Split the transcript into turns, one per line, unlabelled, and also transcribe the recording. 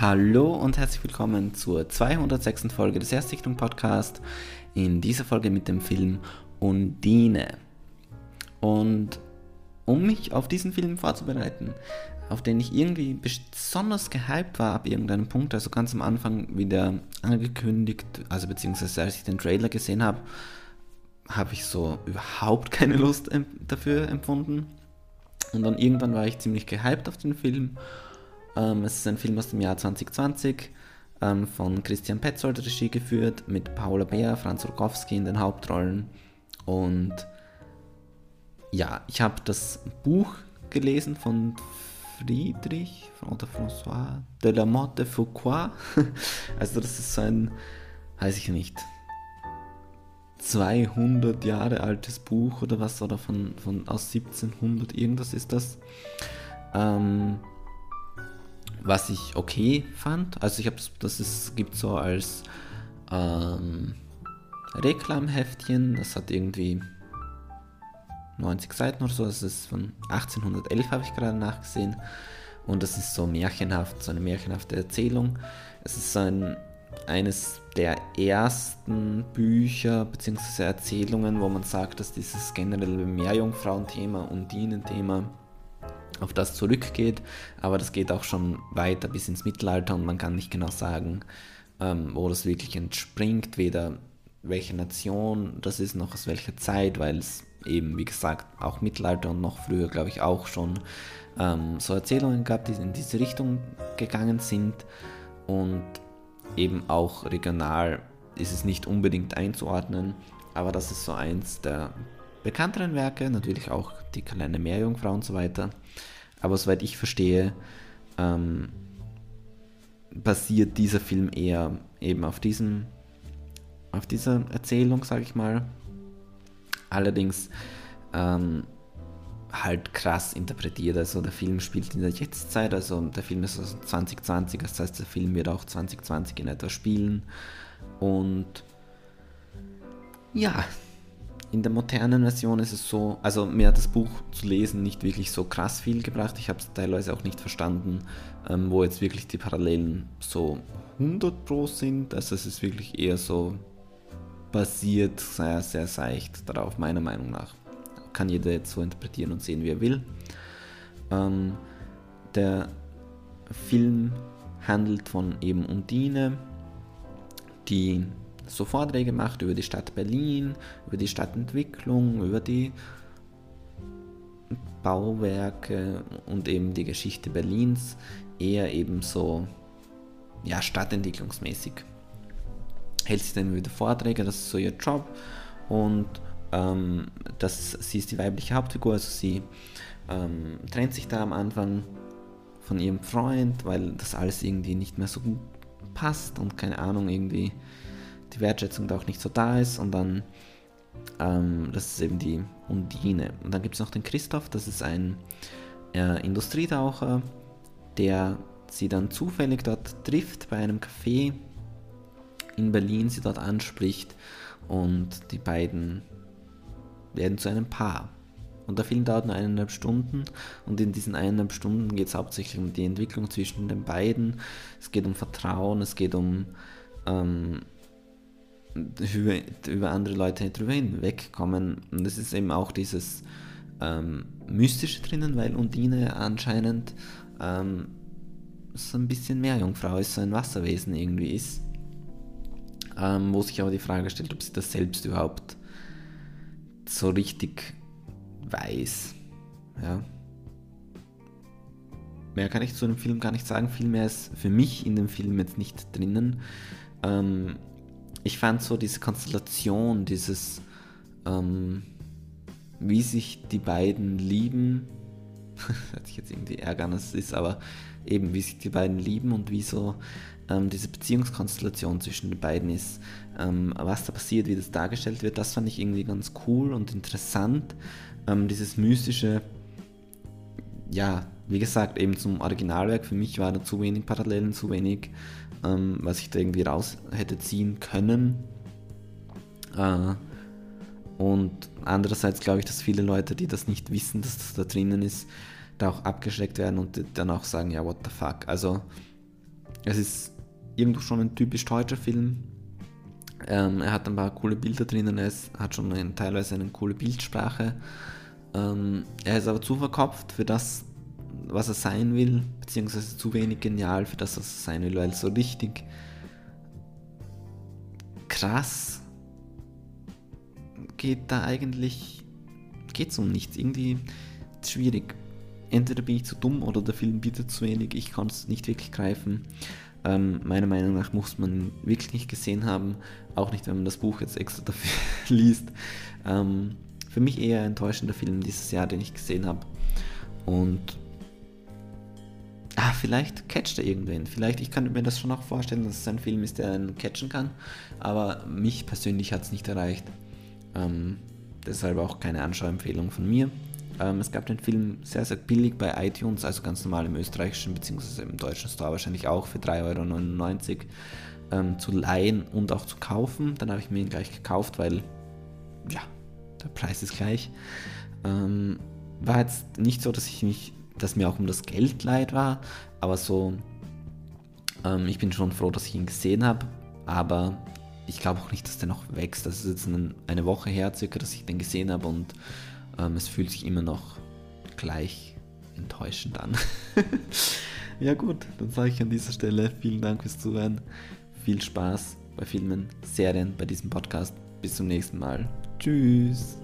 Hallo und herzlich willkommen zur 206. Folge des Erstsichtung Podcast. In dieser Folge mit dem Film Undine. Und um mich auf diesen Film vorzubereiten, auf den ich irgendwie besonders gehypt war ab irgendeinem Punkt, also ganz am Anfang wieder angekündigt, also beziehungsweise als ich den Trailer gesehen habe, habe ich so überhaupt keine Lust dafür empfunden. Und dann irgendwann war ich ziemlich gehypt auf den Film ähm, es ist ein Film aus dem Jahr 2020 ähm, von Christian Petzold Regie geführt, mit Paula Beer, Franz Rogowski in den Hauptrollen. Und ja, ich habe das Buch gelesen von Friedrich oder François de la Motte Foucault. also das ist so ein, weiß ich nicht, 200 Jahre altes Buch oder was, oder von, von aus 1700 irgendwas ist das. Ähm, was ich okay fand. Also ich habe das ist, gibt so als ähm, Reklamheftchen, das hat irgendwie 90 Seiten oder so, das ist von 1811 habe ich gerade nachgesehen und das ist so märchenhaft, so eine märchenhafte Erzählung. Es ist ein, eines der ersten Bücher bzw. Erzählungen, wo man sagt, dass dieses generelle Meerjungfrauenthema und Dienenthema auf das zurückgeht, aber das geht auch schon weiter bis ins Mittelalter und man kann nicht genau sagen, ähm, wo das wirklich entspringt, weder welche Nation das ist, noch aus welcher Zeit, weil es eben, wie gesagt, auch Mittelalter und noch früher, glaube ich, auch schon ähm, so Erzählungen gab, die in diese Richtung gegangen sind. Und eben auch regional ist es nicht unbedingt einzuordnen, aber das ist so eins der bekannteren Werke, natürlich auch die kleine Meerjungfrau und so weiter. Aber soweit ich verstehe, ähm, basiert dieser Film eher eben auf diesem, auf dieser Erzählung, sage ich mal. Allerdings ähm, halt krass interpretiert. Also der Film spielt in der Jetztzeit, also der Film ist aus 2020, das heißt der Film wird auch 2020 in etwa spielen. Und ja, in der modernen Version ist es so, also mir hat das Buch zu lesen nicht wirklich so krass viel gebracht. Ich habe es teilweise auch nicht verstanden, ähm, wo jetzt wirklich die Parallelen so 100 Pro sind. Also es ist wirklich eher so basiert sehr, sehr seicht darauf, meiner Meinung nach. Kann jeder jetzt so interpretieren und sehen, wie er will. Ähm, der Film handelt von eben Undine, die so Vorträge macht über die Stadt Berlin, über die Stadtentwicklung, über die Bauwerke und eben die Geschichte Berlins, eher eben so ja, stadtentwicklungsmäßig. Hält sich dann wieder Vorträge, das ist so ihr Job und ähm, das, sie ist die weibliche Hauptfigur, also sie ähm, trennt sich da am Anfang von ihrem Freund, weil das alles irgendwie nicht mehr so gut passt und keine Ahnung, irgendwie die Wertschätzung da auch nicht so da ist und dann, ähm, das ist eben die Undine. Und dann gibt es noch den Christoph, das ist ein äh, Industrietaucher, der sie dann zufällig dort trifft bei einem Café in Berlin, sie dort anspricht und die beiden werden zu einem Paar. Und der Film dauert nur eineinhalb Stunden und in diesen eineinhalb Stunden geht es hauptsächlich um die Entwicklung zwischen den beiden. Es geht um Vertrauen, es geht um ähm, über, über andere Leute drüber hinwegkommen. Und es ist eben auch dieses ähm, Mystische drinnen, weil Undine anscheinend ähm, so ein bisschen mehr Jungfrau ist, so ein Wasserwesen irgendwie ist. Ähm, wo sich aber die Frage stellt, ob sie das selbst überhaupt so richtig weiß. Ja. Mehr kann ich zu dem Film gar nicht sagen. Viel mehr ist für mich in dem Film jetzt nicht drinnen. Ähm, ich fand so diese Konstellation, dieses, ähm, wie sich die beiden lieben, hört sich jetzt irgendwie ärgern, es ist, aber eben, wie sich die beiden lieben und wie so ähm, diese Beziehungskonstellation zwischen den beiden ist, ähm, was da passiert, wie das dargestellt wird, das fand ich irgendwie ganz cool und interessant. Ähm, dieses mystische, ja, wie gesagt, eben zum Originalwerk, für mich war da zu wenig Parallelen, zu wenig ähm, was ich da irgendwie raus hätte ziehen können. Äh, und andererseits glaube ich, dass viele Leute, die das nicht wissen, dass das da drinnen ist, da auch abgeschreckt werden und dann auch sagen, ja, what the fuck. Also es ist irgendwo schon ein typisch deutscher Film. Ähm, er hat ein paar coole Bilder drinnen, er ist, hat schon ein, teilweise eine coole Bildsprache. Ähm, er ist aber zu verkopft für das, was er sein will, beziehungsweise zu wenig genial für das, was er sein will, weil so richtig krass geht da eigentlich, geht es um nichts. Irgendwie schwierig. Entweder bin ich zu dumm oder der Film bietet zu wenig, ich kann es nicht wirklich greifen. Ähm, meiner Meinung nach muss man wirklich nicht gesehen haben, auch nicht, wenn man das Buch jetzt extra dafür liest. Ähm, für mich eher enttäuschender Film dieses Jahr, den ich gesehen habe. Und ah, vielleicht catcht er irgendwen. Vielleicht, ich kann mir das schon auch vorstellen, dass es ein Film ist, der einen catchen kann. Aber mich persönlich hat es nicht erreicht. Ähm, deshalb auch keine Anschauempfehlung von mir. Ähm, es gab den Film sehr, sehr billig bei iTunes, also ganz normal im österreichischen bzw. im deutschen Store wahrscheinlich auch für 3,99 Euro ähm, zu leihen und auch zu kaufen. Dann habe ich mir ihn gleich gekauft, weil ja, der Preis ist gleich. Ähm, war jetzt nicht so, dass ich mich, dass mir auch um das Geld leid war, aber so, ähm, ich bin schon froh, dass ich ihn gesehen habe, aber ich glaube auch nicht, dass der noch wächst. Das ist jetzt eine, eine Woche her circa, dass ich den gesehen habe und ähm, es fühlt sich immer noch gleich enttäuschend an. ja gut, dann sage ich an dieser Stelle vielen Dank fürs Zuhören. Viel Spaß bei Filmen, Serien, bei diesem Podcast. Bis zum nächsten Mal. Tschüss.